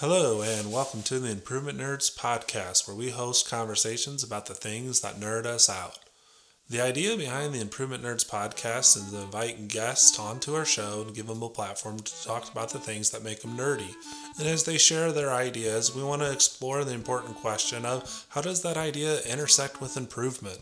Hello, and welcome to the Improvement Nerds podcast, where we host conversations about the things that nerd us out. The idea behind the Improvement Nerds podcast is to invite guests onto our show and give them a platform to talk about the things that make them nerdy. And as they share their ideas, we want to explore the important question of how does that idea intersect with improvement?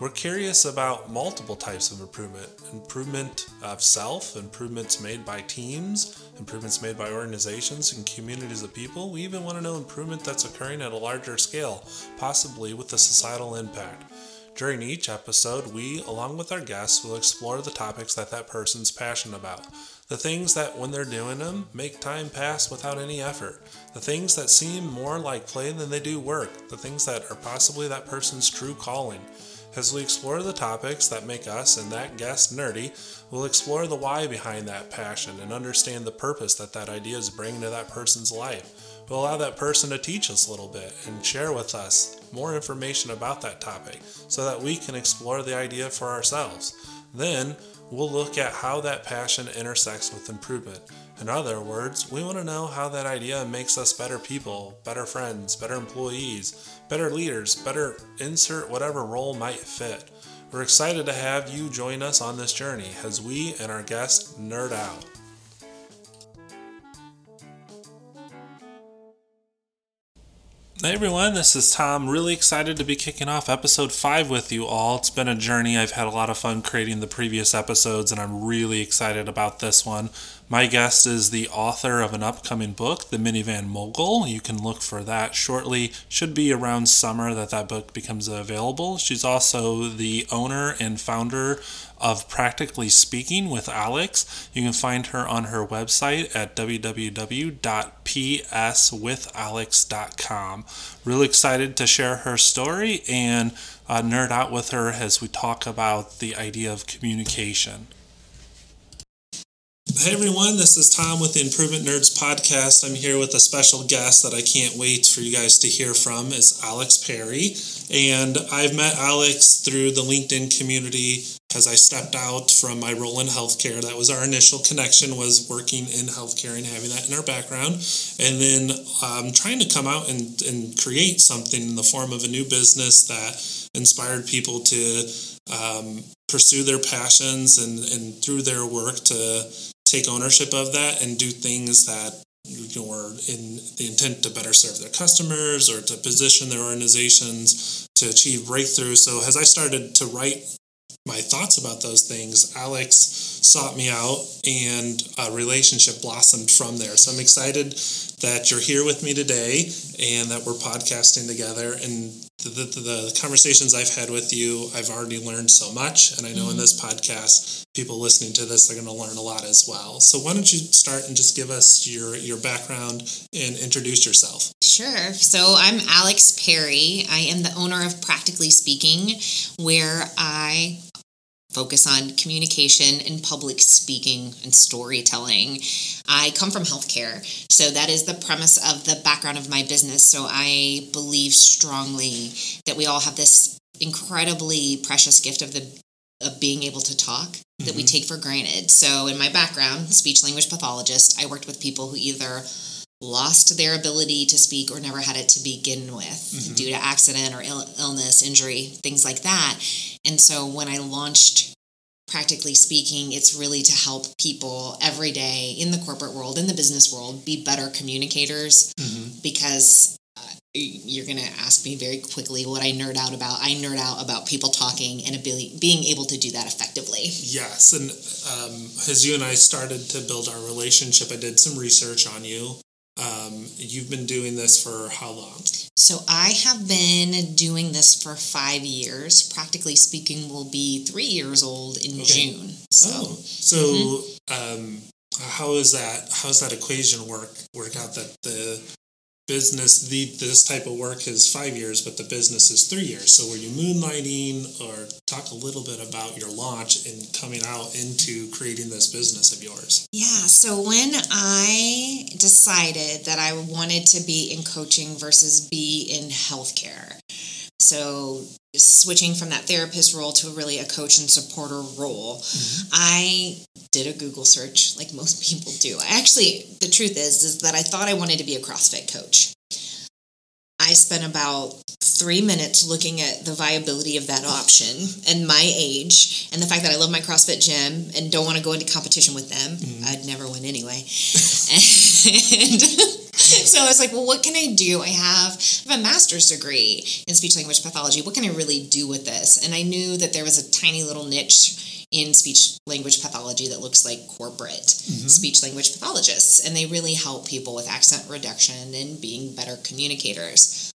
We're curious about multiple types of improvement improvement of self, improvements made by teams, improvements made by organizations and communities of people. We even want to know improvement that's occurring at a larger scale, possibly with a societal impact. During each episode, we, along with our guests, will explore the topics that that person's passionate about. The things that, when they're doing them, make time pass without any effort. The things that seem more like play than they do work. The things that are possibly that person's true calling. As we explore the topics that make us and that guest nerdy, we'll explore the why behind that passion and understand the purpose that that idea is bringing to that person's life. We'll allow that person to teach us a little bit and share with us more information about that topic so that we can explore the idea for ourselves. Then, we'll look at how that passion intersects with improvement. In other words, we want to know how that idea makes us better people, better friends, better employees, better leaders, better insert whatever role might fit. We're excited to have you join us on this journey as we and our guests nerd out. Hey everyone, this is Tom. Really excited to be kicking off episode 5 with you all. It's been a journey. I've had a lot of fun creating the previous episodes, and I'm really excited about this one. My guest is the author of an upcoming book, The Minivan Mogul. You can look for that shortly. Should be around summer that that book becomes available. She's also the owner and founder of Practically Speaking with Alex. You can find her on her website at www.pswithalex.com. Really excited to share her story and uh, nerd out with her as we talk about the idea of communication. Hey everyone, this is Tom with the Improvement Nerds podcast. I'm here with a special guest that I can't wait for you guys to hear from is Alex Perry. And I've met Alex through the LinkedIn community as I stepped out from my role in healthcare. That was our initial connection was working in healthcare and having that in our background. And then um, trying to come out and, and create something in the form of a new business that inspired people to um, pursue their passions and, and through their work to take ownership of that and do things that know, in the intent to better serve their customers or to position their organizations to achieve breakthroughs. So as I started to write my thoughts about those things, Alex sought me out and a relationship blossomed from there. So I'm excited that you're here with me today and that we're podcasting together. And the, the, the conversations I've had with you, I've already learned so much. And I know mm-hmm. in this podcast, people listening to this are going to learn a lot as well. So why don't you start and just give us your, your background and introduce yourself? Sure. So I'm Alex Perry. I am the owner of Practically Speaking, where I focus on communication and public speaking and storytelling. I come from healthcare, so that is the premise of the background of my business. So I believe strongly that we all have this incredibly precious gift of the of being able to talk that mm-hmm. we take for granted. So in my background, speech language pathologist, I worked with people who either lost their ability to speak or never had it to begin with mm-hmm. due to accident or Ill- illness, injury, things like that. And so when I launched practically speaking, it's really to help people every day in the corporate world, in the business world, be better communicators mm-hmm. because uh, you're going to ask me very quickly what I nerd out about. I nerd out about people talking and ability, being able to do that effectively. Yes. And um, as you and I started to build our relationship, I did some research on you. Um, you've been doing this for how long? So I have been doing this for five years. Practically speaking, will be three years old in okay. June. So, oh. so mm-hmm. um, how is that? How does that equation work? Work out that the business the this type of work is five years but the business is three years. So were you moonlighting or talk a little bit about your launch and coming out into creating this business of yours. Yeah so when i decided that i wanted to be in coaching versus be in healthcare so switching from that therapist role to really a coach and supporter role, mm-hmm. I did a Google search like most people do. I actually, the truth is, is that I thought I wanted to be a CrossFit coach. I spent about three minutes looking at the viability of that option and my age and the fact that I love my CrossFit gym and don't want to go into competition with them. Mm-hmm. I'd never win anyway. and so I was like, well, what can I do? I have, I have a master's degree in speech language pathology. What can I really do with this? And I knew that there was a tiny little niche in speech language pathology that looks like corporate mm-hmm. speech language pathologists. And they really help people with accent reduction and being better communicators.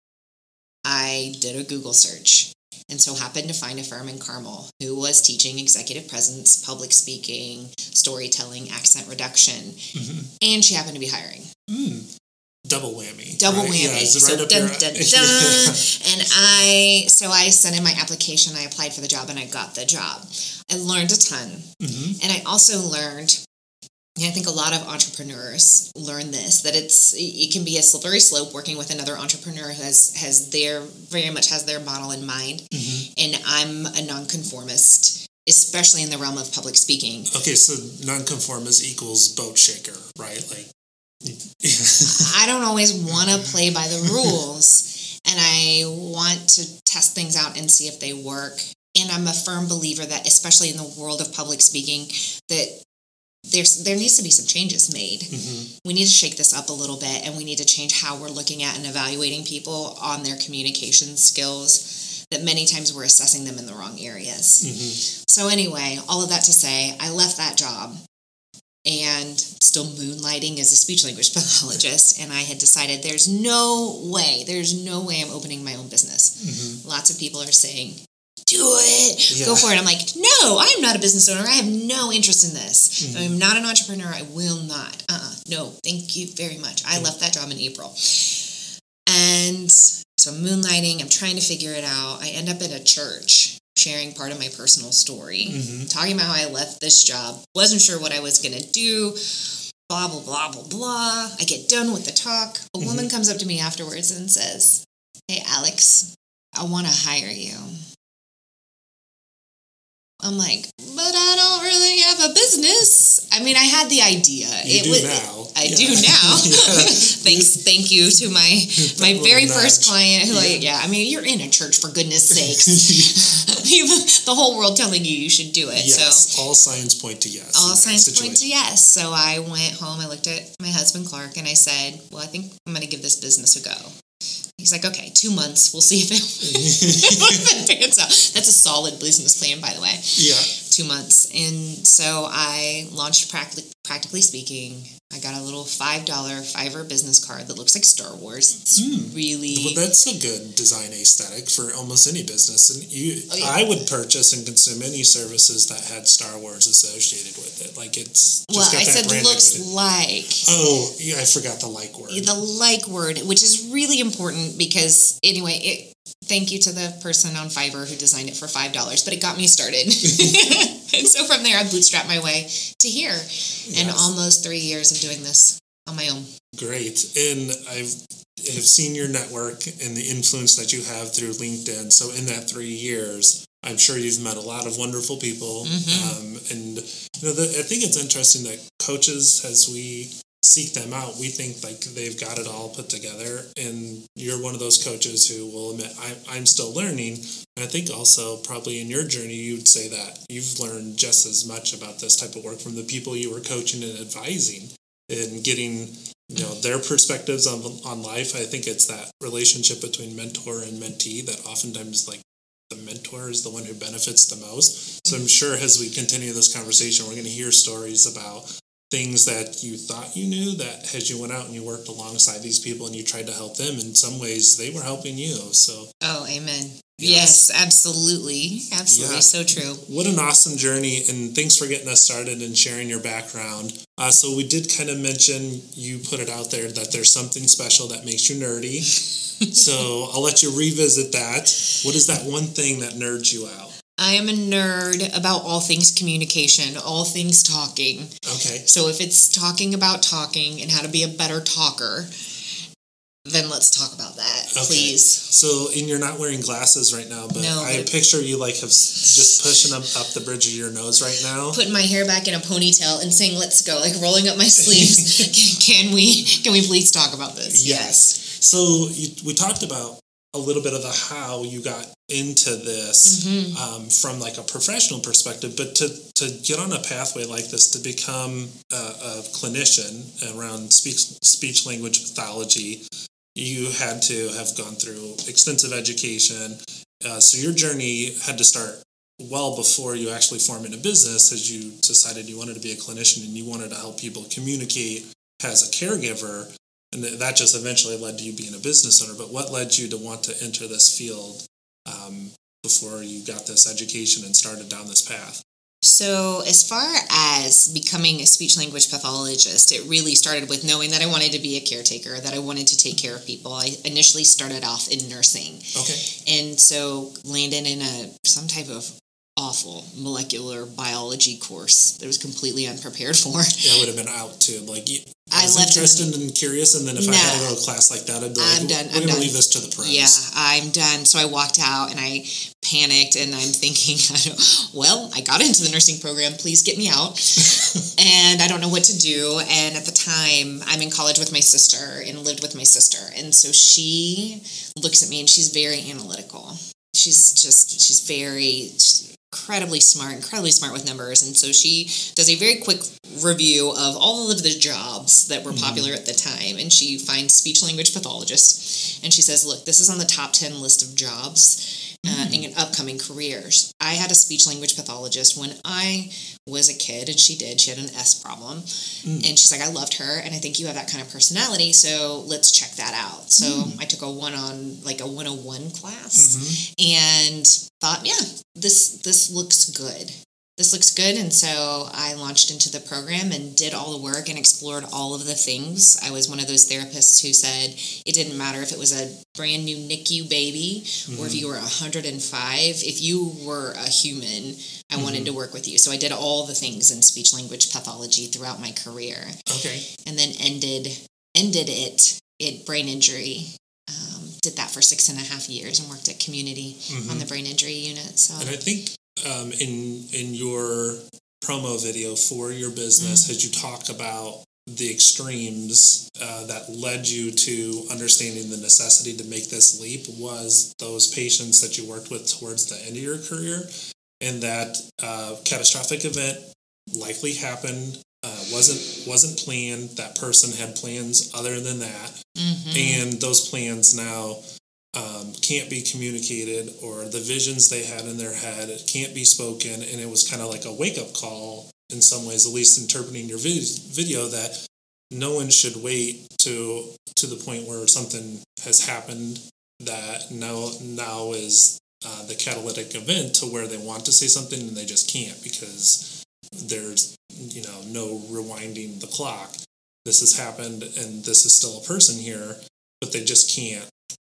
I did a Google search and so happened to find a firm in Carmel who was teaching executive presence, public speaking, storytelling, accent reduction, mm-hmm. and she happened to be hiring. Hmm. Double whammy. Double right? whammy. Yeah, so right up dun, dun, dun. and I so I sent in my application, I applied for the job and I got the job. I learned a ton. Mhm. And I also learned and I think a lot of entrepreneurs learn this that it's it can be a slippery slope working with another entrepreneur who has has their very much has their model in mind. Mhm. And I'm a nonconformist, especially in the realm of public speaking. Okay, so nonconformist equals boat shaker, right? Like, I don't always want to play by the rules and I want to test things out and see if they work. And I'm a firm believer that especially in the world of public speaking that there's there needs to be some changes made. Mhm. We need to shake this up a little bit and we need to change how we're looking at and evaluating people on their communication skills that many times we're assessing them in the wrong areas. Mhm. So anyway, all of that to say, I left that job and still moonlighting as a speech language pathologist and I had decided there's no way, there's no way I'm opening my own business. Mhm. Lots of people are saying, do it, Yeah. go for it. I'm like, no, I am not a business owner. I have no interest in this. Mhm. I'm not an entrepreneur. I will not. Uh-uh. No, thank you very much. I left that job in April. And so I'm moonlighting. I'm trying to figure it out. I end up in a church sharing part of my personal story, Mhm. talking about how I left this job, wasn't sure what I was going to do, blah, blah, blah, blah, blah. I get done with the talk. A woman comes up to me afterwards and says, Hey, Alex, I want to hire you. I'm like, but I don't really have a business. I mean, I had the idea. You it do was, now. I Yeah. do now. Thanks, thank you to my my very first client. Who, Yeah. like, yeah, I mean, you're in a church for goodness sakes. The whole world telling you you should do it. yes, So all signs point to yes. all signs point to yes. So I went home. I looked at my husband Clark and I said, "Well, I think I'm going to give this business a go." He's like, "Okay, two months. We'll see if it, if it pans out." That's a solid business plan, by the way. Yeah. Two months, and so I launched practically, practically speaking. I got a little five dollar Fiverr business card that looks like Star Wars. It's really Hmm. Well, that's a good design aesthetic for almost any business, and you, Oh, yeah. I would purchase and consume any services that had Star Wars associated with it. Like it's just well. I said looks equity. like. Oh, yeah, I forgot the like word. the like word, which is really important because anyway, it thank you to the person on Fiverr who designed it for five dollars, but it got me started. and so from there I bootstrapped my way to here. And almost three years of doing this on my own. Great. And I've have seen your network and the influence that you have through LinkedIn. So in that three years, I'm sure you've met a lot of wonderful people. Um, and you know, the, I think it's interesting that coaches, as we seek them out, we think like they've got it all put together. And you're one of those coaches who will admit, I, I'm still learning. And I think also probably in your journey, you'd say that you've learned just as much about this type of work from the people you were coaching and advising and getting you know their perspectives on on life. I think it's that relationship between mentor and mentee that oftentimes like the mentor is the one who benefits the most. So I'm sure as we continue this conversation, we're going to hear stories about things that you thought you knew that as you went out and you worked alongside these people and you tried to help them in some ways they were helping you so Oh, amen. Yes. Yes, absolutely. Absolutely. Yeah. So true. what an awesome journey and thanks for getting us started and sharing your background uh, so we did kind of mention you put it out there that there's something special that makes you nerdy so i'll let you revisit that what is that one thing that nerds you out I am a nerd about all things communication, all things talking. okay So if it's talking about talking and how to be a better talker, then let's talk about that, Okay. please. So, and you're not wearing glasses right now, but No, I picture you like have just pushing them up the bridge of your nose right now. Putting my hair back in a ponytail and saying, "Let's go!" Like rolling up my sleeves. can, can we? Can we please talk about this? Yes. So you, we talked about a little bit of the how you got into this Mhm. um, from like a professional perspective, but to to get on a pathway like this to become a, a clinician around speech speech language pathology, you had to have gone through extensive education. Uh, so your journey had to start well before you actually formed a business, as you decided you wanted to be a clinician and you wanted to help people communicate as a caregiver and that just eventually led to you being a business owner. But what led you to want to enter this field um, before you got this education and started down this path? So, as far as becoming a speech language pathologist, it really started with knowing that I wanted to be a caretaker, that I wanted to take care of people. I initially started off in nursing, Okay. and so landed in a some type of awful molecular biology course that I was completely unprepared for. Yeah, I would have been out too. Like, I I was interested and curious, and then if I had No. go to a class like that, I'd be like, I'm done, we're I'm going to done. leave this to the pros. Yeah, I'm done. So I walked out and I panicked and I'm thinking, well, I got into the nursing program. Please get me out. and I don't know what to do. And at the time, I'm in college with my sister and lived with my sister. And so she looks at me and she's very analytical. She's just, she's very, she's incredibly smart, incredibly smart with numbers. And so she does a very quick review of all of the jobs that were mm-hmm. popular at the time. And she finds speech language pathologist. And she says, look, this is on the top 10 list of jobs uh, in upcoming careers. I had a speech language pathologist when I was a kid, and she did. She had an S problem. Mm. And she's like, I loved her, and I think you have that kind of personality, so let's check that out. So mm. I took a one on, like a 101 class, mm-hmm. and thought, yeah, this this looks good. This looks good, and so I launched into the program and did all the work and explored all of the things. I was one of those therapists who said it didn't matter if it was a brand new NICU baby or if mm-hmm. you were 105. If you were a human, I wanted mm-hmm. to work with you. So I did all the things in speech language pathology throughout my career, Okay. and then ended ended it at brain injury. Um, did that for six and a half years and worked at community on the mm-hmm. brain injury unit. So And I think um, in in your promo video for your business, Mm. as you talk about the extremes uh, that led you to understanding the necessity to make this leap was those patients that you worked with towards the end of your career, and that uh, catastrophic event likely happened. Uh, wasn't wasn't planned. That person had plans other than that Mhm. and those plans now um, can't be communicated or the visions they had in their head it can't be spoken and it was kind of like a wake-up call in some ways at least interpreting your vid- video that no one should wait to to the point where something has happened that now now is uh, the catalytic event to where they want to say something and they just can't because there's you know no rewinding the clock. This has happened and this is still a person here, but they just can't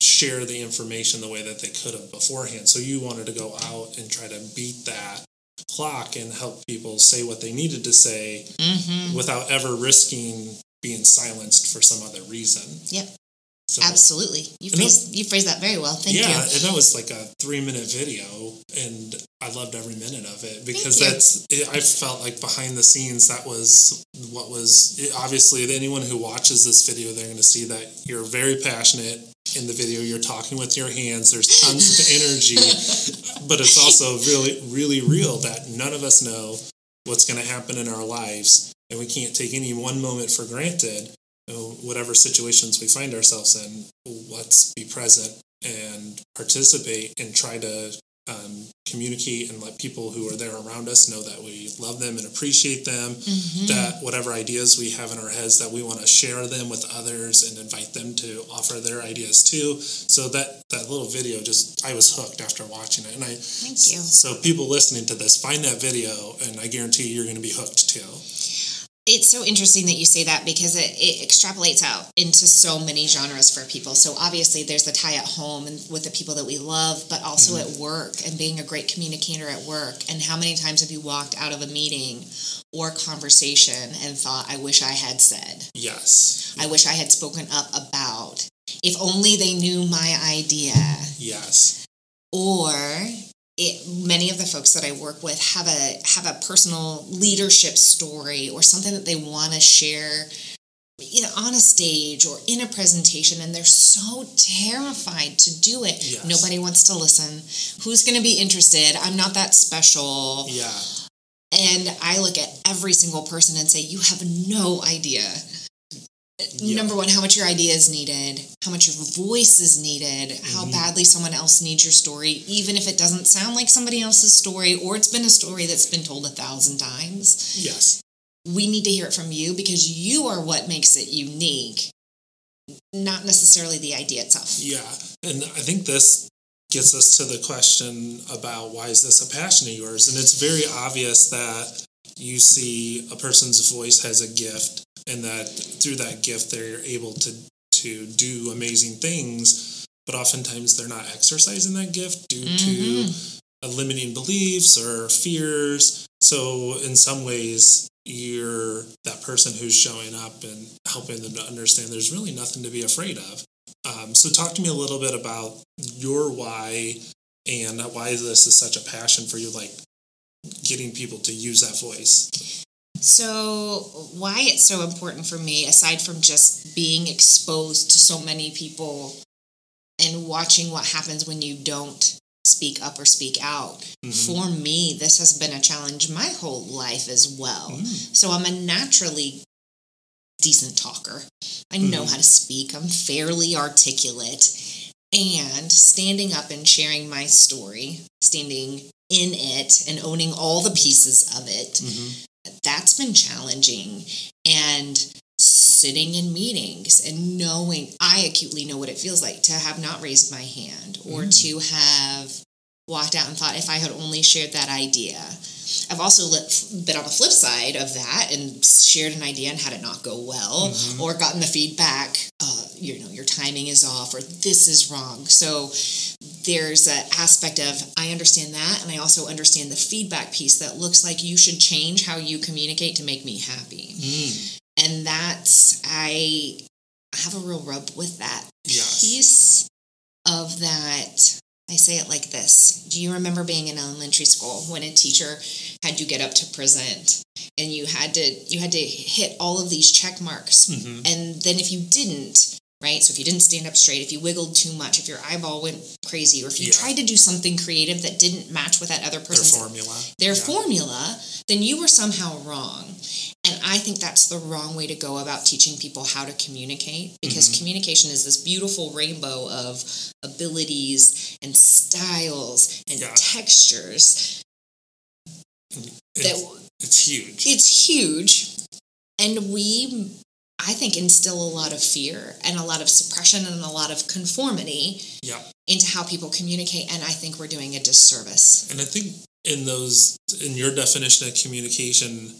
share the information the way that they could have beforehand. So you wanted to go out and try to beat that clock and help people say what they needed to say Mhm. without ever risking being silenced for some other reason. Yep. So, Absolutely. You phrased, you phrased that very well. Thank yeah, you. Yeah, and that was like a three minute video, and I loved every minute of it because that's. It, I felt like behind the scenes that was what was it, obviously anyone who watches this video they're going to see that you're very passionate in the video. You're talking with your hands. There's tons of energy, but it's also really really real that none of us know what's going to happen in our lives, and we can't take any one moment for granted whatever situations we find ourselves in, let's be present and participate and try to um, communicate and let people who are there around us know that we love them and appreciate them. Mhm. That whatever ideas we have in our heads, that we want to share them with others and invite them to offer their ideas too. So that that little video just I was hooked after watching it, and I Thank you. so people listening to this find that video, and I guarantee you're going to be hooked too. It's so interesting that you say that because it, it extrapolates out into so many genres for people. So obviously there's the tie at home and with the people that we love, but also mm-hmm. at work and being a great communicator at work. And how many times have you walked out of a meeting or conversation and thought, I wish I had said, Yes. I wish I had spoken up about. if only they knew my idea. Yes. Or it, many of the folks that I work with have a have a personal leadership story or something that they want to share you know, on a stage or in a presentation and they're so terrified to do it. Yes. Nobody wants to listen. Who's going to be interested? I'm not that special. Yeah. And I look at every single person and say, You have no idea. Yeah. Number one, how much your idea is needed, how much your voice is needed, how Mhm. badly someone else needs your story, even if it doesn't sound like somebody else's story or it's been a story that's been told a thousand times. Yes. We need to hear it from you because you are what makes it unique, not necessarily the idea itself. Yeah. And I think this gets us to the question about why is this a passion of yours? And it's very obvious that you see a person's voice has a gift and that through that gift they're able to to do amazing things, but oftentimes they're not exercising that gift due to uh, limiting beliefs or fears. So in some ways you're that person who's showing up and helping them to understand there's really nothing to be afraid of. Um, so talk to me a little bit about your why and why this is such a passion for you, like getting people to use that voice. So, why it's so important for me, aside from just being exposed to so many people and watching what happens when you don't speak up or speak out, Mhm. for me, this has been a challenge my whole life as well. Mm. So, I'm a naturally decent talker. I know Mhm. how to speak, I'm fairly articulate. And standing up and sharing my story, standing in it and owning all the pieces of it Mhm. That's been challenging and sitting in meetings and knowing i acutely know what it feels like to have not raised my hand or Mm. to have walked out and thought if i had only shared that idea i've also lit, been on the flip side of that and shared an idea and had it not go well Mhm. or gotten the feedback uh, you know your timing is off or this is wrong so there's an aspect of I understand that, and I also understand the feedback piece that looks like you should change how you communicate to make me happy. Mm. And that's I have a real rub with that Yes. piece of that. I say it like this. Do you remember being in elementary school when a teacher had you get up to present and you had to you had to hit all of these check marks Mhm. and then if you didn't right so if you didn't stand up straight if you wiggled too much if your eyeball went crazy or if you Yeah. tried to do something creative that didn't match with that other Their person's formula. their Yeah. formula then you were somehow wrong and i think that's the wrong way to go about teaching people how to communicate because Mhm. communication is this beautiful rainbow of abilities and styles and Yeah. textures It's, that it's huge. it's huge and we i think instill a lot of fear and a lot of suppression and a lot of conformity yeah. into how people communicate and i think we're doing a disservice And I think in those, in your definition of communication,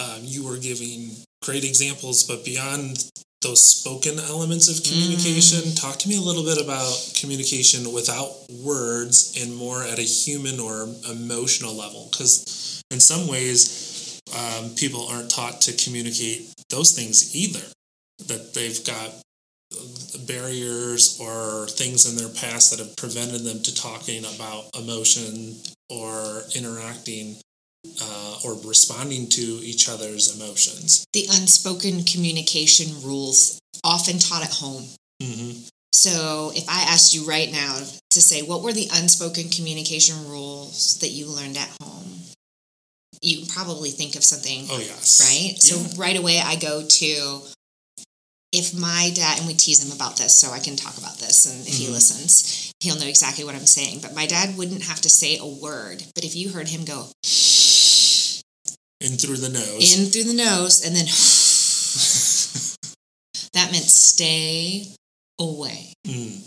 um, you were giving great examples, but beyond those spoken elements of communication, talk to me a little bit about communication without words and more at a human or emotional level. Because in some ways, um, people aren't taught to communicate those things either. That they've got barriers or things in their past that have prevented them to talking about emotion or interacting uh, or responding to each other's emotions. the unspoken communication rules often taught at home Mm-hmm. so if i asked you right now to say what were the unspoken communication rules that you learned at home you can probably think of something Oh yes, right? So Yeah. right away I go to if my dad and we tease him about this, so I can talk about this, and if he Mhm. listens, he'll know exactly what I'm saying. But my dad wouldn't have to say a word, but if you heard him go in through the nose. in through the nose and then that meant stay away. Mm,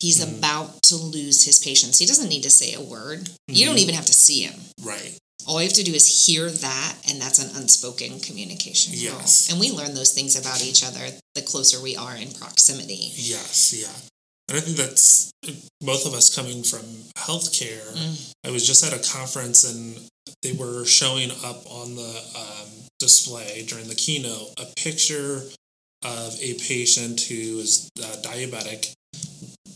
He's Mhm. about to lose his patience. He doesn't need to say a word. You don't Mhm. even have to see him. right. All you have to do is hear that, and that's an unspoken communication. Yes. And we learn those things about each other the closer we are in proximity. Yes. Yeah. And I think that's both of us coming from healthcare. Mm. I was just at a conference and they were showing up on the um, display during the keynote a picture of a patient who is uh, diabetic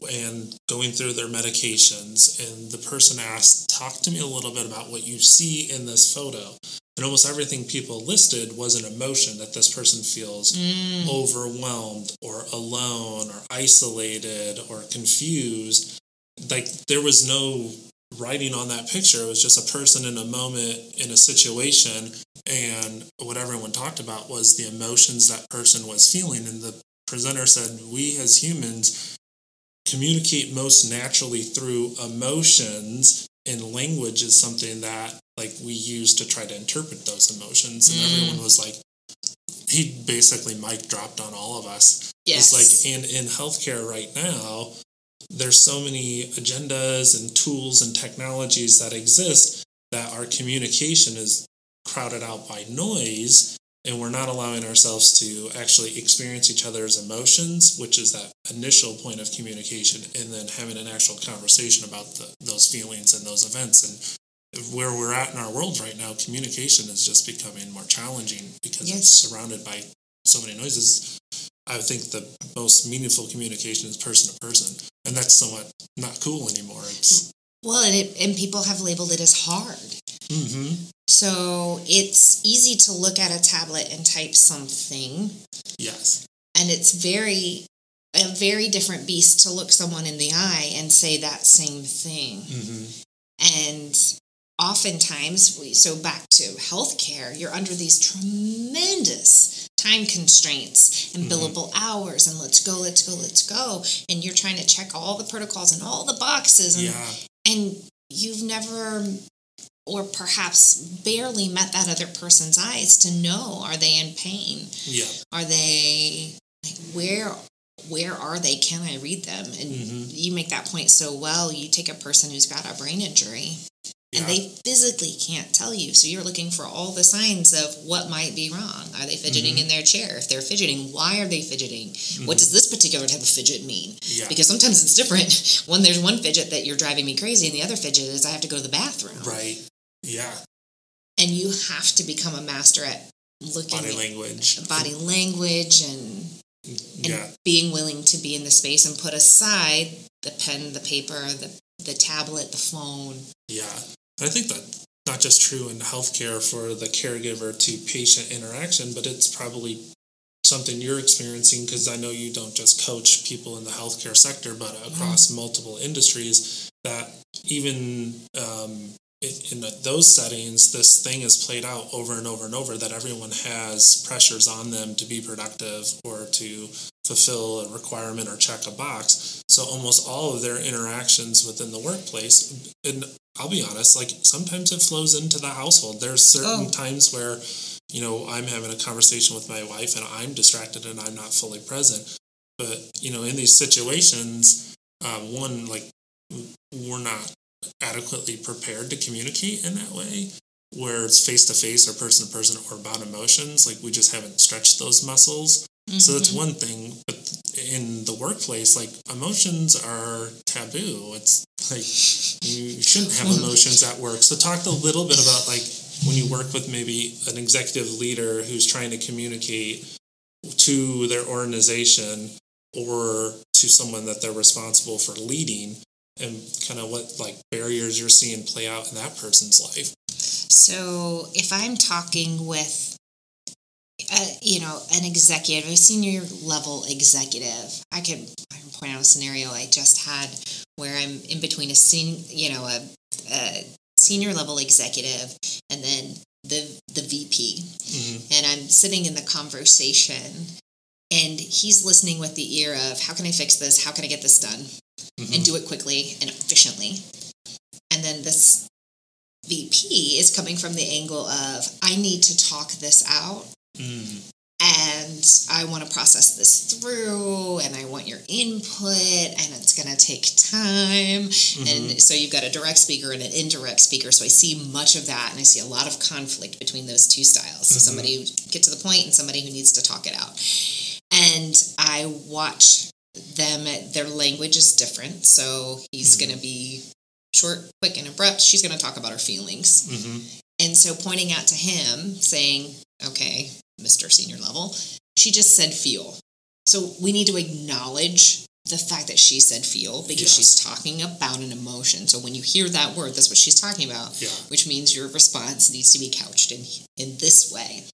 and going through their medications and the person asked talk to me a little bit about what you see in this photo. And almost everything people listed was an emotion that this person feels Mm. overwhelmed or alone or isolated or confused. Like there was no writing on that picture. It was just a person in a moment in a situation and what everyone talked about was the emotions that person was feeling. And the presenter said we as humans communicate most naturally through emotions and language is something that like we use to try to interpret those emotions and Mm. everyone was like he basically mic dropped on all of us Yes. it's like in in healthcare right now there's so many agendas and tools and technologies that exist that our communication is crowded out by noise and we're not allowing ourselves to actually experience each other's emotions which is that initial point of communication and then having an actual conversation about the, those feelings and those events and where we're at in our world right now communication is just becoming more challenging because Yes. it's surrounded by so many noises i think the most meaningful communication is person to person and that's somewhat not cool anymore it's well, and, it, and people have labeled it as hard. mm-hmm. So it's easy to look at a tablet and type something, yes and it's very a very different beast to look someone in the eye and say that same thing. mm-hmm. And oftentimes, we, so back to healthcare, you're under these tremendous time constraints and Mhm. billable hours and let's go, let's go, let's go. And you're trying to check all the protocols and all the boxes and, yeah and you've never or perhaps barely met that other person's eyes to know are they in pain? Yeah. Are they like where where are they? Can i read them? And Mhm. you make that point so well you take a person who's got a brain injury yeah. and they physically can't tell you. So you're looking for all the signs of what might be wrong. Are they fidgeting Mhm. in their chair? If they're fidgeting why are they fidgeting? What Mhm. does this particular type of fidget mean? Yeah. Because sometimes it's different. When there's one fidget that you're driving me crazy and the other fidget is i have to go to the bathroom. Right yeah and you have to become a master at looking body at language body language and and yeah being willing to be in the space and put aside the pen, the paper, the the tablet, the phone. Yeah. I think that not just true in healthcare for the caregiver to patient interaction, but it's probably something you're experiencing because I know you don't just coach people in the healthcare sector, but across multiple industries that even um, in, in those settings, this thing is played out over and over and over that everyone has pressures on them to be productive or to fulfill a requirement or check a box. So almost all of their interactions within the workplace, and I'll be honest, like sometimes it flows into the household. There's certain Oh. times where, you know, I'm having a conversation with my wife and I'm distracted and I'm not fully present. But, you know, in these situations, um, one, like, we're not adequately prepared to communicate in that way where it's face to face or person to person or about emotions like we just haven't stretched those muscles. So that's Mhm. one thing but in the workplace like emotions are taboo. It's like you shouldn't have emotions at work. So talk a little bit about like when you work with maybe an executive leader who's trying to communicate to their organization or to someone that they're responsible for leading and kind of what like barriers you're seeing play out in that person's life So if I'm talking with, uh, you know, an executive, a senior level executive, I can I can point out a scenario I just had where I'm in between a sen, you know, a, a senior level executive and then the the VP, hmm and I'm sitting in the conversation. And he's listening with the ear of how can I fix this? How can I get this done? And do it quickly and efficiently. And then this VP is coming from the angle of I need to talk this out mm and I want to process this through and I want your input and it's going to take time. And so you've got a direct speaker and an indirect speaker. So I see much of that and I see a lot of conflict between those two styles. So Mhm. somebody who gets to the point and somebody who needs to talk it out. And I watch them, their language is different. So he's Mhm. going to be short, quick, and abrupt. She's going to talk about her feelings. hmm And so pointing out to him, saying, okay, Mr. Senior Level, she just said feel. So we need to acknowledge the fact that she said feel because she's talking about an emotion. So when you hear that word, that's what she's talking about, Yeah. which means your response needs to be couched in in this way.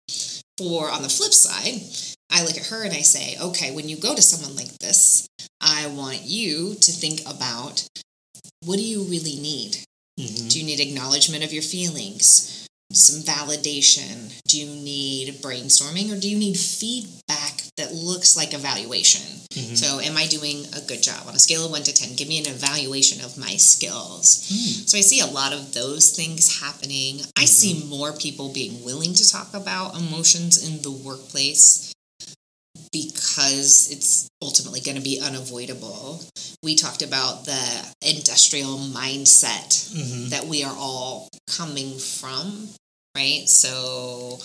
For on the flip side, I look at her and I say, okay, when you go to someone like this, I want you to think about what do you really need? Mhm. Do you need acknowledgement of your feelings? Some validation? Do you need brainstorming or do you need feedback that looks like evaluation? Mhm. So, am I doing a good job? On a scale of 1 to 10, give me an evaluation of my skills. Mm. So, I see a lot of those things happening. I see more people being willing to talk about emotions in the workplace because it's ultimately going to be unavoidable. We talked about the industrial mindset Mhm. that we are all coming from, right? So,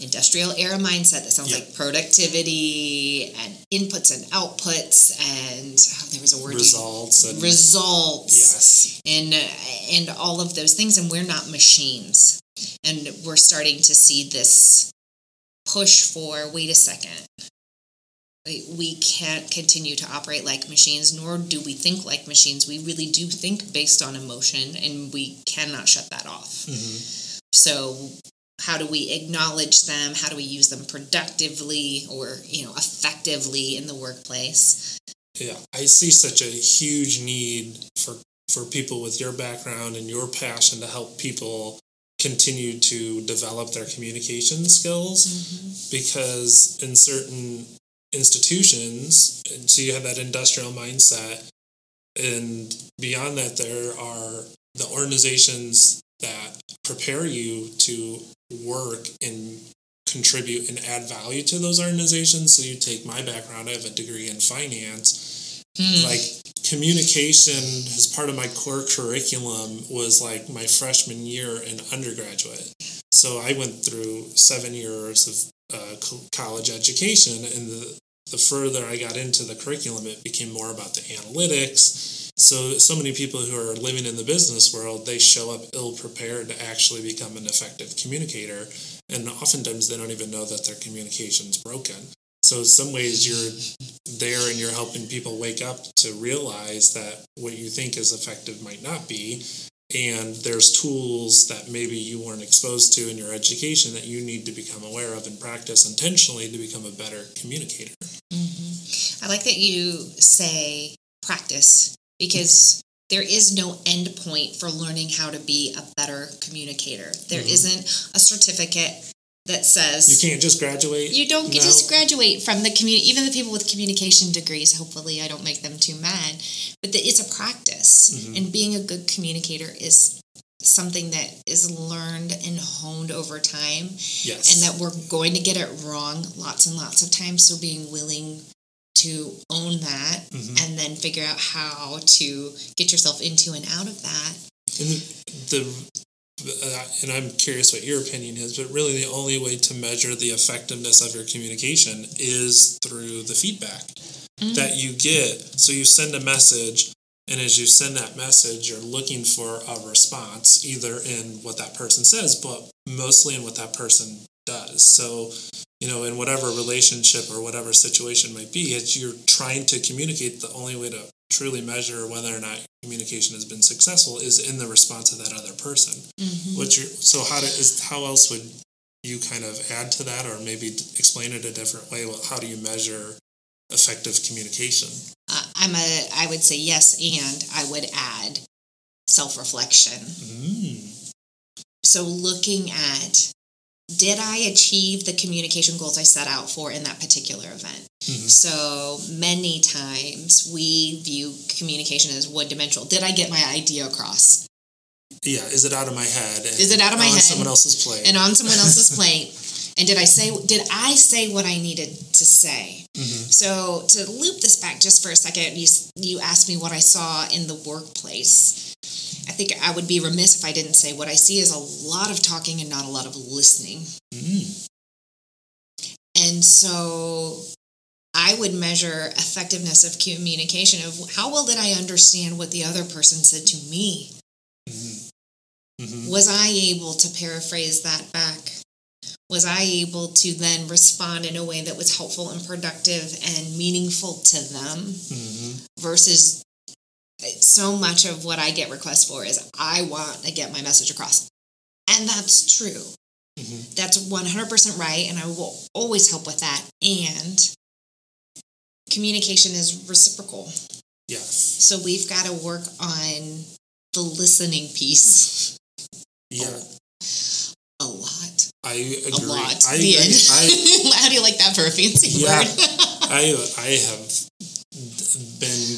industrial era mindset that sounds Yeah. like productivity and inputs and outputs, and oh, there was a word you- Results and results yes. and and all of those things and we're not machines and we're starting to see this push for wait a second. We- can't continue to operate like machines nor do we think like machines. We really do think based on emotion and we cannot shut that off. Mhm. so how do we acknowledge them? How do we use them productively or you know effectively in the workplace? Yeah, I see such a huge need for for people with your background and your passion to help people continue to develop their communication skills because in certain institutions so you have that industrial mindset and beyond that there are the organizations that prepare you to work and contribute and add value to those organizations. So you take my background i have a degree in finance. Hmm. like communication as part of my core curriculum was like my freshman year in undergraduate. So i went through seven years of uh, co- college education and the, the further i got into the curriculum it became more about the analytics. So so many people who are living in the business world they show up ill prepared to actually become an effective communicator and oftentimes they don't even know that their communication's broken so in some ways you're there and you're helping people wake up to realize that what you think is effective might not be and there's tools that maybe you weren't exposed to in your education that you need to become aware of and practice intentionally to become a better communicator I like that you say practice because there is no end point for learning how to be a better communicator. There Mhm. not a certificate that says you can't just graduate you don't get No. just graduate from the community. Even the people with communication degrees, hopefully, I don't make them too mad. But the, it's a practice, Mhm. and being a good communicator is something that is learned and honed over time yes and that we're going to get it wrong lots and lots of times. So being willing to own that Mhm. and then figure out how to get yourself into and out of that. And the, uh, and I'm curious what your opinion is, but really the only way to measure the effectiveness of your communication is through the feedback Mm. that you get. So you send a message, and as you send that message, you're looking for a response, either in what that person says, but mostly in what that person does. So, you know, in whatever relationship or whatever situation might be, it's you're trying to communicate. The only way to truly measure whether or not communication has been successful is in the response of that other person. Mhm. What's your so how do, is how else would you kind of add to that, or maybe explain it a different way? Well, how do you measure effective communication? Uh, I'm a. I would say yes, and I would add self-reflection. Mm. So looking at did I achieve the communication goals I set out for in that particular event? Mhm. So many times we view communication as one dimensional. Did I get my idea across? Yeah, is it out of my head? and Is it out of my on head? someone else's plate? And on someone else's plate? And did I say did I say what I needed to say? Mhm. So to loop this back just for a second, you you asked me what I saw in the workplace. I think I would be remiss if I didn't say what I see is a lot of talking and not a lot of listening. Mm. And so I would measure effectiveness of communication of how well did I understand what the other person said to me? Mhm. Mhm. Was I able to paraphrase that back? was I able to then respond in a way that was helpful and productive and meaningful to them Mm-hmm. versus so much of what I get requests for is I want to get my message across. And that's true. Mhm. That's 100% right. And I will always help with that. And communication is reciprocal. Yes. So we've got to work on the listening piece Yeah. a lot. I agree. A lot. I, the I, end. I, How do you like that for a fancy Yeah. word? I I have been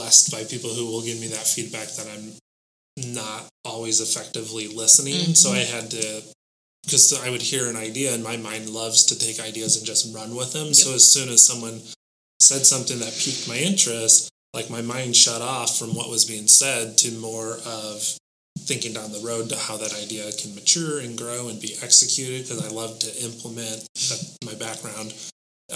blessed by people who will give me that feedback that I'm not always effectively listening. So I had to because I would hear an idea and my mind loves to take ideas and just run with them. So as soon as someone said something that piqued my interest, like my mind shut off from what was being said to more of thinking down the road to how that idea can mature and grow and be executed because I love to implement my background.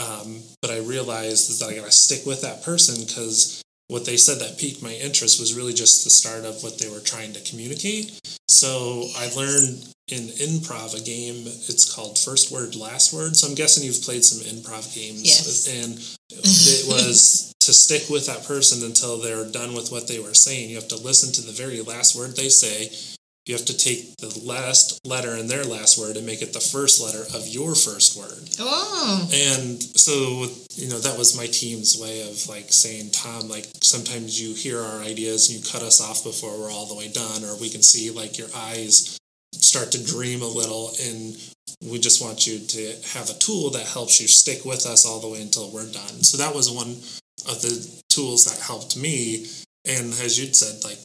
Um, but I realized that I got to stick with that person because what they said that piqued my interest was really just the start of what they were trying to communicate. So I learned in improv a game. It's called First Word, Last Word. So I'm guessing you've played some improv games. Yes. And it was to stick with that person until they're done with what they were saying. You have to listen to the very last word they say. You have to take the last letter in their last word and make it the first letter of your first word. oh, And so, you know, that was my team's way of like saying, Tom, like sometimes you hear our ideas and you cut us off before we're all the way done, or we can see like your eyes start to dream a little. And we just want you to have a tool that helps you stick with us all the way until we're done. So that was one of the tools that helped me. And as you'd said, like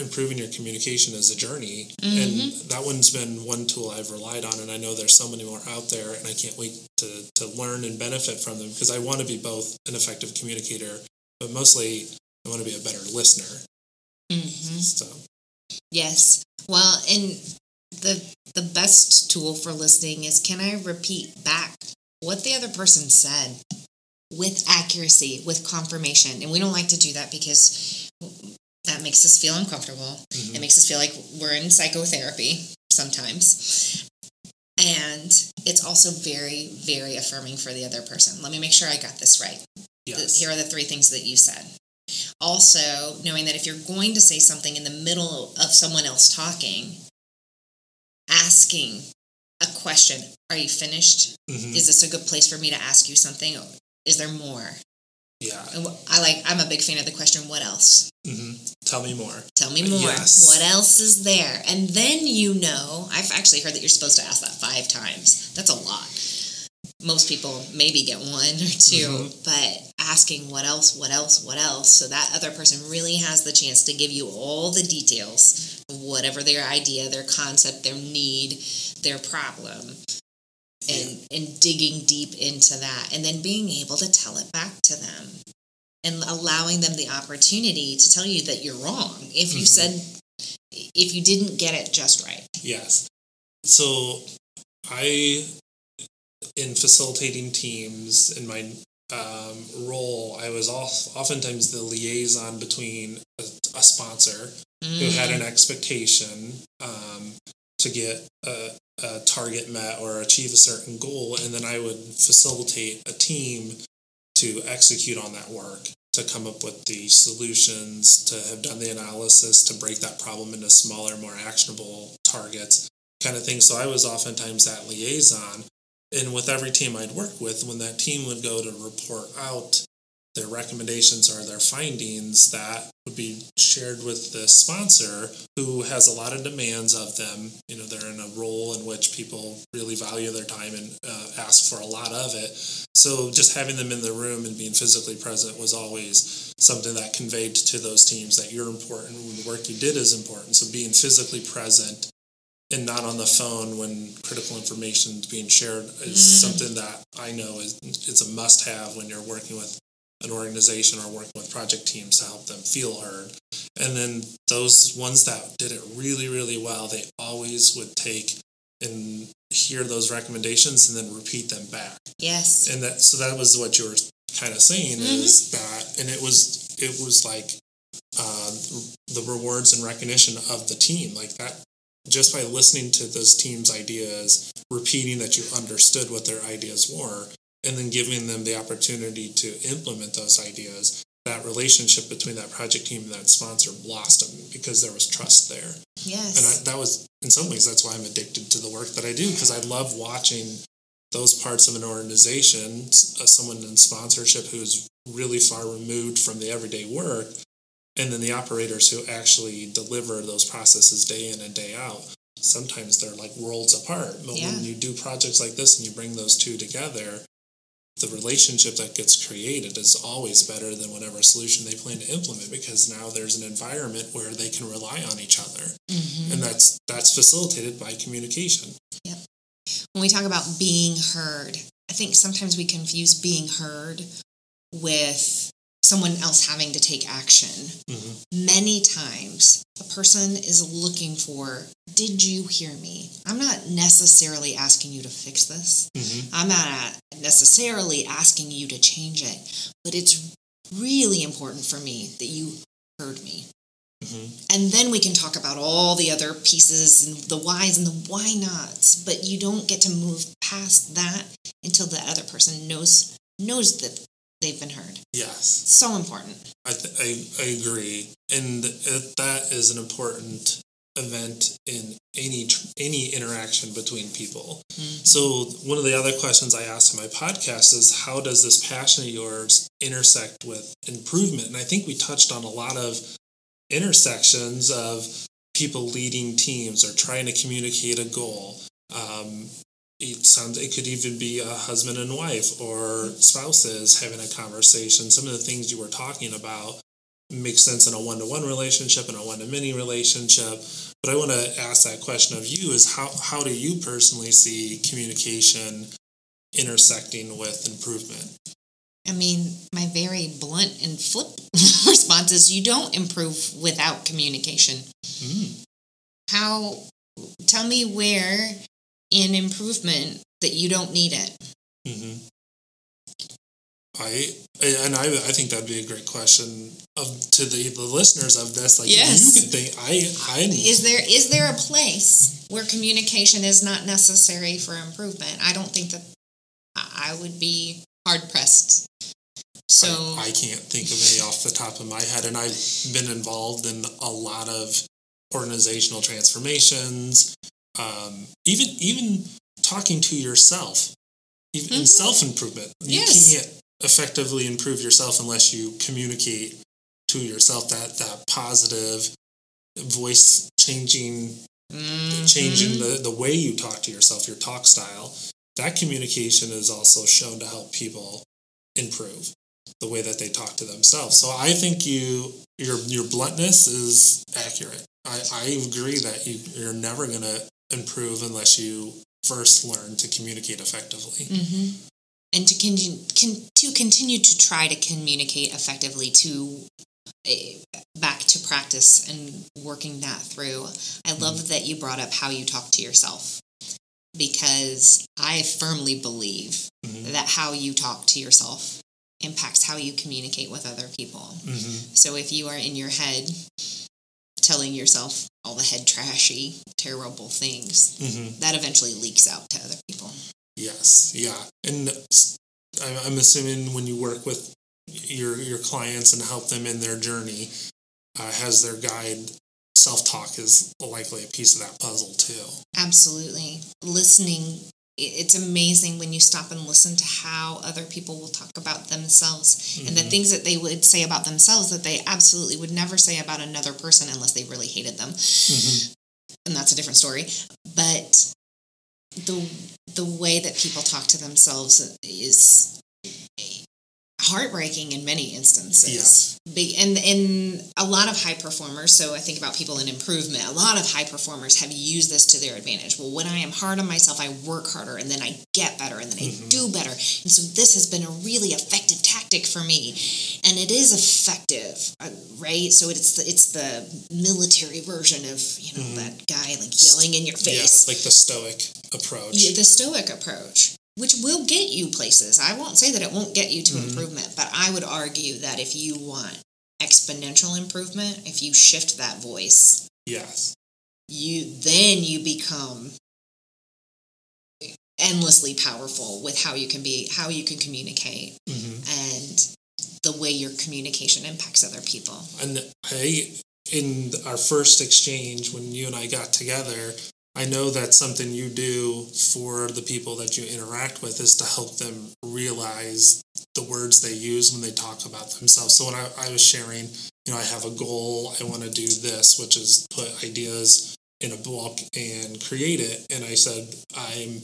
improving your communication is a journey. And that one's been one tool i've relied on and i know there's so many more out there and i can't wait to, to learn and benefit from them because i want to be both an effective communicator but mostly i want to be a better listener. Hmm so. Yes. Well, and the the best tool for listening is can I repeat back what the other person said with accuracy, with confirmation, and we don't like to do that because that makes us feel uncomfortable. It makes us feel like we're in psychotherapy sometimes. And it's also very, very affirming for the other person. Let me make sure I got this right. yes Here are the three things that you said. Also, knowing that if you're going to say something in the middle of someone else talking, asking a question Are you finished? Mhm. Is this a good place for me to ask you something? Is there more? Yeah And I like, I'm a big fan of the question, What else? hmm tell me more Tell me more. Yes. What else is there? And then you know, I've actually heard that you're supposed to ask that five times. That's a lot. Most people maybe get one or 2 Mhm. but asking what else, what else, what else, so that other person really has the chance to give you all the details whatever their idea, their concept, their need, their problem. And, and digging deep into that and then being able to tell it back to them and allowing them the opportunity to tell you that you're wrong if you Mhm. said if you didn't get it just right Yes. So I, in facilitating teams in my um, role, I was off, oftentimes the liaison between a, a sponsor who had Mm. an expectation um, to get a, a target met or achieve a certain goal, and then I would facilitate a team to execute on that work, to come up with the solutions, to have done the analysis, to break that problem into smaller, more actionable targets, kind of thing. So I was oftentimes that liaison. And with every team I'd work with, when that team would go to report out their recommendations or their findings, that would be shared with the sponsor who has a lot of demands of them. You know, they're in a role in which people really value their time and uh, ask for a lot of it. So just having them in the room and being physically present was always something that conveyed to those teams that you're important and the work you did is important. So being physically present and not on the phone when critical information is being shared is something that I know is it's a must have when you're working with an organization or working with project teams to help them feel heard. And then those ones that did it really, really well, they always would take and hear those recommendations and then repeat them back. yes And that so that was what you were kind of saying is that and it was it was like uh, the rewards and recognition of the team like that just by listening to those teams' ideas, repeating that you understood what their ideas were, and then giving them the opportunity to implement those ideas, that relationship between that project team and that sponsor blossomed because there was trust there. Yes. And I, that was, in some ways, that's why I'm addicted to the work that I do because I love watching those parts of an organization, uh, someone in sponsorship who's really far removed from the everyday work, and then the operators who actually deliver those processes day in and day out. Sometimes they're like worlds apart. But Yeah. when you do projects like this and you bring those two together, the relationship that gets created is always better than whatever solution they plan to implement because now there's an environment where they can rely on each other Mhm. and that's that's facilitated by communication Yep. when we talk about being heard, I think sometimes we confuse being heard with someone else having to take action. Mhm. Many times, a person is looking for, Did you hear me? I'm not necessarily asking you to fix this. Mhm. I'm not necessarily asking you to change it, but it's really important for me that you heard me. Mhm. And then we can talk about all the other pieces and the whys and the why nots, but you don't get to move past that until the other person knows knows that they've been heard. yes So important. I, th- I, I agree, and it, that is an important event in any tr- any interaction between people. So one of the other questions I asked in my podcast is how does this passion of yours intersect with improvement? And I think we touched on a lot of intersections of people leading teams or trying to communicate a goal. Um, it sounds it could even be a husband and wife or spouses having a conversation. Some of the things you were talking about make sense in a one-to-one relationship and a one-to-many relationship. But I want to ask that question of you: Is how how do you personally see communication intersecting with improvement? I mean, my very blunt and flip response is you don't improve without communication. Mm. How, tell me where in improvement that you don't need it. hmm I and I I think that'd be a great question of to the the listeners of this. Like Yes. you could think I I Is there is there a place where communication is not necessary for improvement? I don't think that I I would be hard pressed. So I, I can't think of any off the top of my head, and I've been involved in a lot of organizational transformations. Um, even even talking to yourself, even in Mhm. self improvement, you Yes. can't effectively improve yourself unless you communicate to yourself that that positive voice changing Mhm. changing the, the way you talk to yourself, your talk style, that communication is also shown to help people improve the way that they talk to themselves. So I think you your your bluntness is accurate. I, I agree that you you're never gonna improve unless you first learn to communicate effectively. hmm And to con- con- to continue to try to communicate effectively to eh, back to practice and working that through. I love that you brought up how you talk to yourself because I firmly believe Mhm. that how you talk to yourself impacts how you communicate with other people. Mm-hmm. So if you are in your head telling yourself all the head trashy, terrible things, Mm-hmm. that eventually leaks out to other people. Yes, yeah, and I'm assuming when you work with your your clients and help them in their journey, uh, has their guide self talk is likely a piece of that puzzle too. Absolutely. Listening, it's amazing when you stop and listen to how other people will talk about themselves and the Mhm. things that they would say about themselves that they absolutely would never say about another person unless they really hated them. Mhm. And that's a different story. But the the way that people talk to themselves is heartbreaking in many instances. Yes. And and a lot of high performers, so I think about people in improvement, a lot of high performers have used this to their advantage. Well, when I am hard on myself, I work harder and then I get better and then I Mhm. do better. And so this has been a really effective tactic for me. And it is effective, uh, right? So it's the, it's the military version of, you know, Mhm. that guy like yelling in your face. Yeah, like the stoic approach. Yeah, the stoic approach, which will get you places. I won't say that it won't get you to Mhm. improvement, but I would argue that if you want exponential improvement, if you shift that voice, Yes. you then you become endlessly powerful with how you can be how you can communicate hmm and the way your communication impacts other people. And I, in our first exchange when you and I got together, I know that's something you do for the people that you interact with is to help them realize the words they use when they talk about themselves. So when I, I was sharing, you know, I have a goal, I want to do this, which is put ideas in a book and create it. And I said, I'm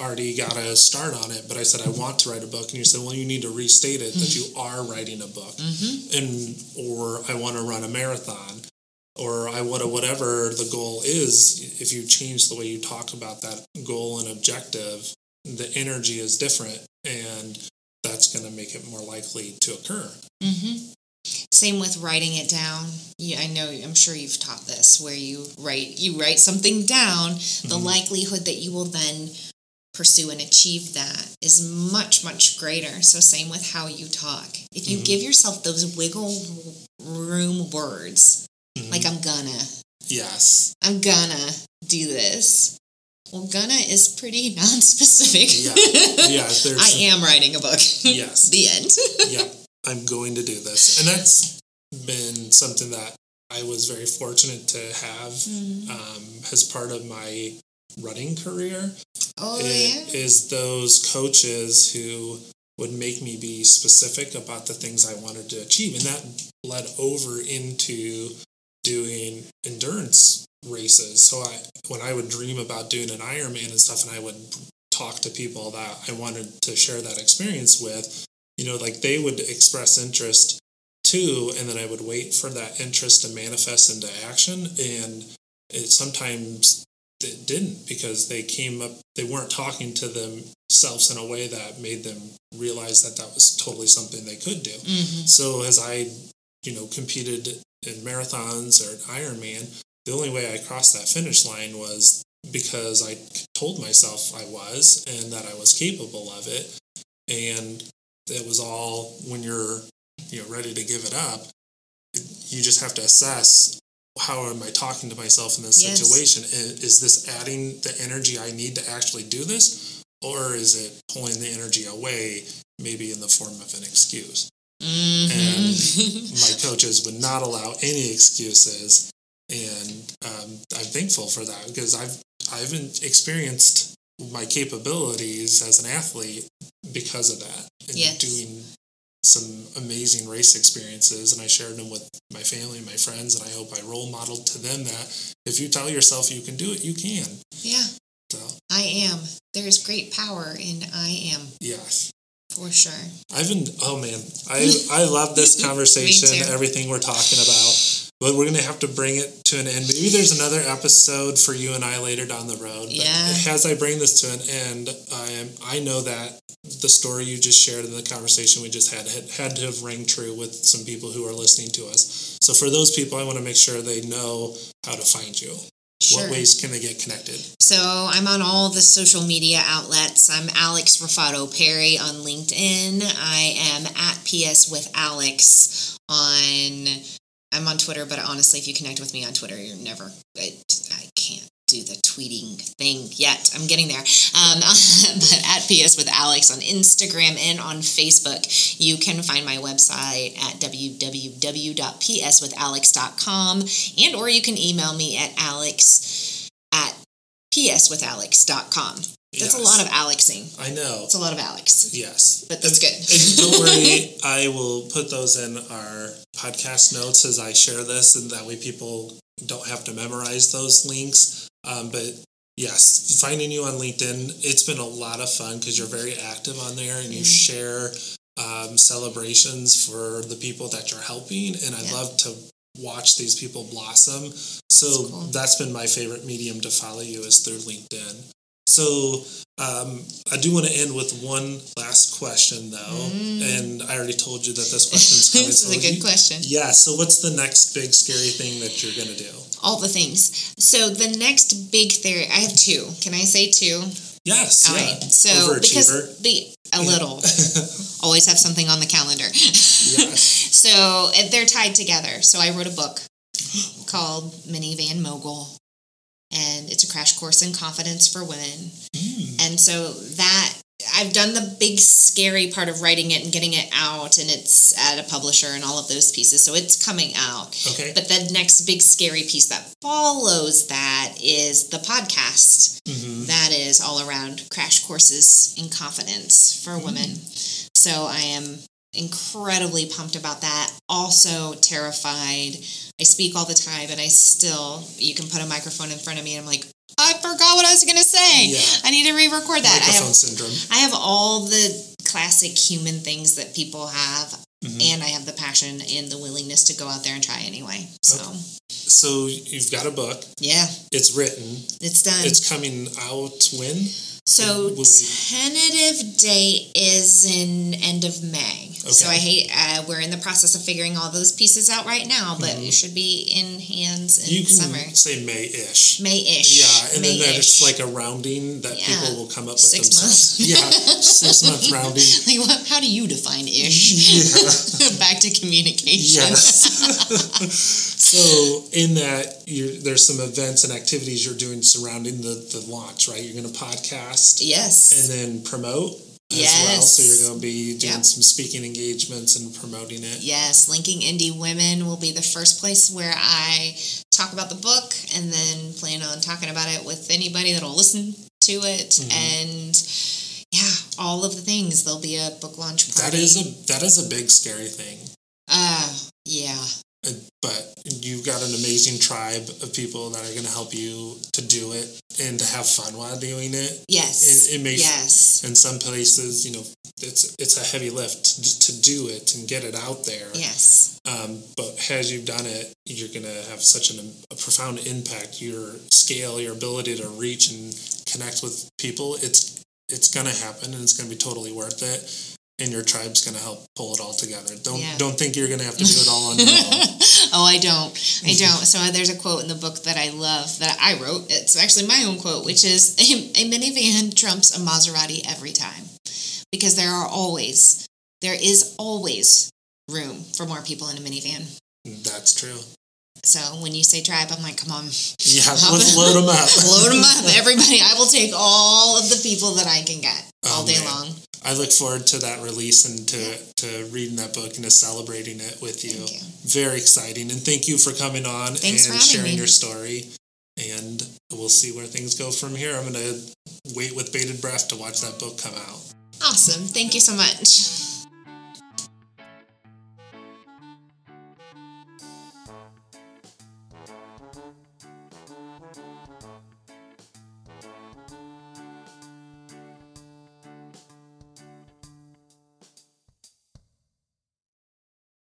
already got a start on it, but I said, I want to write a book. And you said, well, you need to restate it that you are writing a book Mm-hmm. and or I want to run a marathon or I want to whatever the goal is if you change the way you talk about that goal and objective the energy is different and that's going to make it more likely to occur Mm-hmm. Same with writing it down. Yeah, I know. I'm sure you've taught this, where you write you write something down. The Mhm. likelihood that you will then pursue and achieve that is much much greater. So same with how you talk. If you Mhm. give yourself those wiggle room words, Mhm. like I'm gonna, yes I'm gonna do this. Well, gonna is pretty non-specific. Yeah. Yeah, there's- I am writing a book. yes the end. yeah i'm going to do this and that's been something that i was very fortunate to have Mhm. um, as part of my running career Oh it yeah. is those coaches who would make me be specific about the things I wanted to achieve. And that led over into doing endurance races. So I when I would dream about doing an Ironman and stuff and I would talk to people that I wanted to share that experience with, you know, like they would express interest too, and then I would wait for that interest to manifest into action. And it sometimes it didn't because they came up they weren't talking to themselves in a way that made them realize that that was totally something they could do Mm-hmm. so as i you know competed in marathons or an ironman the only way i crossed that finish line was because i told myself i was and that i was capable of it and it was all when you're you know ready to give it up you just have to assess how am I talking to myself in this Yes. situation? Is this adding the energy I need to actually do this? Or is it pulling the energy away, maybe in the form of an excuse? Mm. Mm-hmm. My coaches would not allow any excuses. And um, I'm thankful for that because I've, I've experienced my capabilities as an athlete because of that and Yes. doing some amazing race experiences and I shared them with my family and my friends and I hope I role modeled to them that if you tell yourself you can do it, you can. yeah, So I am. There is great power in I am yes. For sure. I've been oh man. I I love this conversation, everything we're talking about. But we're gonna have to bring it to an end. Maybe there's another episode for you and I later down the road. But Yeah. As I bring this to an end, I am I know that the story you just shared in the conversation we just had had, had to have rang true with some people who are listening to us. So for those people, I want to make sure they know how to find you. Sure. What ways can they get connected? So I'm on all the social media outlets. I'm Alex Rafato Perry on LinkedIn. I am at PS with Alex on. I'm on Twitter, but honestly, if you connect with me on Twitter, you're never. I, I can't do the tweeting thing yet. I'm getting there. Um, but at PS with Alex on Instagram and on Facebook, you can find my website at www.pswithalex.com and or you can email me at alex at pswithalex.com. That's a lot of Alexing. I know. It's a lot of Alex. Yes. But that's good. And don't worry, I will put those in our podcast notes as I share this, and that way people don't have to memorize those links. Um, but yes, finding you on LinkedIn, it's been a lot of fun because you're very active on there and you Mhm. share um, celebrations for the people that you're helping. And I Yeah. love to watch these people blossom. So That's cool. that's been my favorite medium to follow you is through LinkedIn. So um, I do want to end with one last question, though, and I already told you that this question is coming. Mm. this is so a good you- question. Yeah. So what's the next big scary thing that you're gonna do? All the things. So the next big theory, I have two. Can I say two? Yes. All yeah. right. So because the a little always have something on the calendar. Yes. so they're tied together. So I wrote a book called Minivan Mogul. and it's a crash course in confidence for women. Mm. And so that I've done the big scary part of writing it and getting it out, and it's at a publisher and all of those pieces. So it's coming out. Okay. But the next big scary piece that follows that is the podcast hmm that is all around crash courses in confidence for women. So I am incredibly pumped about that. Also terrified. I speak all the time, and I still, you can put a microphone in front of me, and I'm like, I forgot what I was going to say. Yeah. I need to re record that. I Microphone have, syndrome. I have all the classic human things that people have. Mhm. And I have the passion and the willingness to go out there and try anyway. So, So you've got a book. yeah, It's written. it's done. It's coming out when? So tentative date is in end of May. So I hate uh, we're in the process of figuring all those pieces out right now, but Mhm. it should be in hands in You can summer. say May-ish. May-ish. Yeah, and then May-ish. that's like a rounding that Yeah. people will come up with Six themselves. Yeah, six month rounding. like what, how do you define ish? Yeah. Back to communication. Yes. so in that, there's some events and activities you're doing surrounding the the launch, right? You're going to podcast Yes. and then promote as well. So you're going to be doing Yep. some speaking engagements and promoting it. Yes, Linking Indie Women will be the first place where I talk about the book and then plan on talking about it with anybody that'll listen to it. Mhm. And yeah, all of the things. There'll be a book launch party. That is a that is a big scary thing. Uh, yeah. Uh, But you've got an amazing tribe of people that are going to help you to do it and to have fun while doing it. Yes. It, it may yes. in some places, you know, it's it's a heavy lift to, to do it and get it out there. Yes. Um, but as you've done it, you're going to have such an, a profound impact. Your scale, your ability to reach and connect with people, it's it's going to happen, and it's going to be totally worth it. And your tribe's going to help pull it all together. Don't Yeah. don't think you're going to have to do it all on your own. oh, I don't. I don't. So uh, there's a quote in the book that I love that I wrote. It's actually my own quote, which is a minivan trumps a Maserati every time. Because there are always, there is always room for more people in a minivan. That's true. So when you say tribe, I'm like, come on, Yeah, let's load them up. load them up, everybody. I will take all of the people that I can get all Oh, day long. I look forward to that release and to, to reading that book and to celebrating it with you. You. Very exciting. And thank you for coming on Thanks and sharing me. your story. And we'll see where things go from here. I'm going to wait with bated breath to watch that book come out. Awesome. Thank you so much.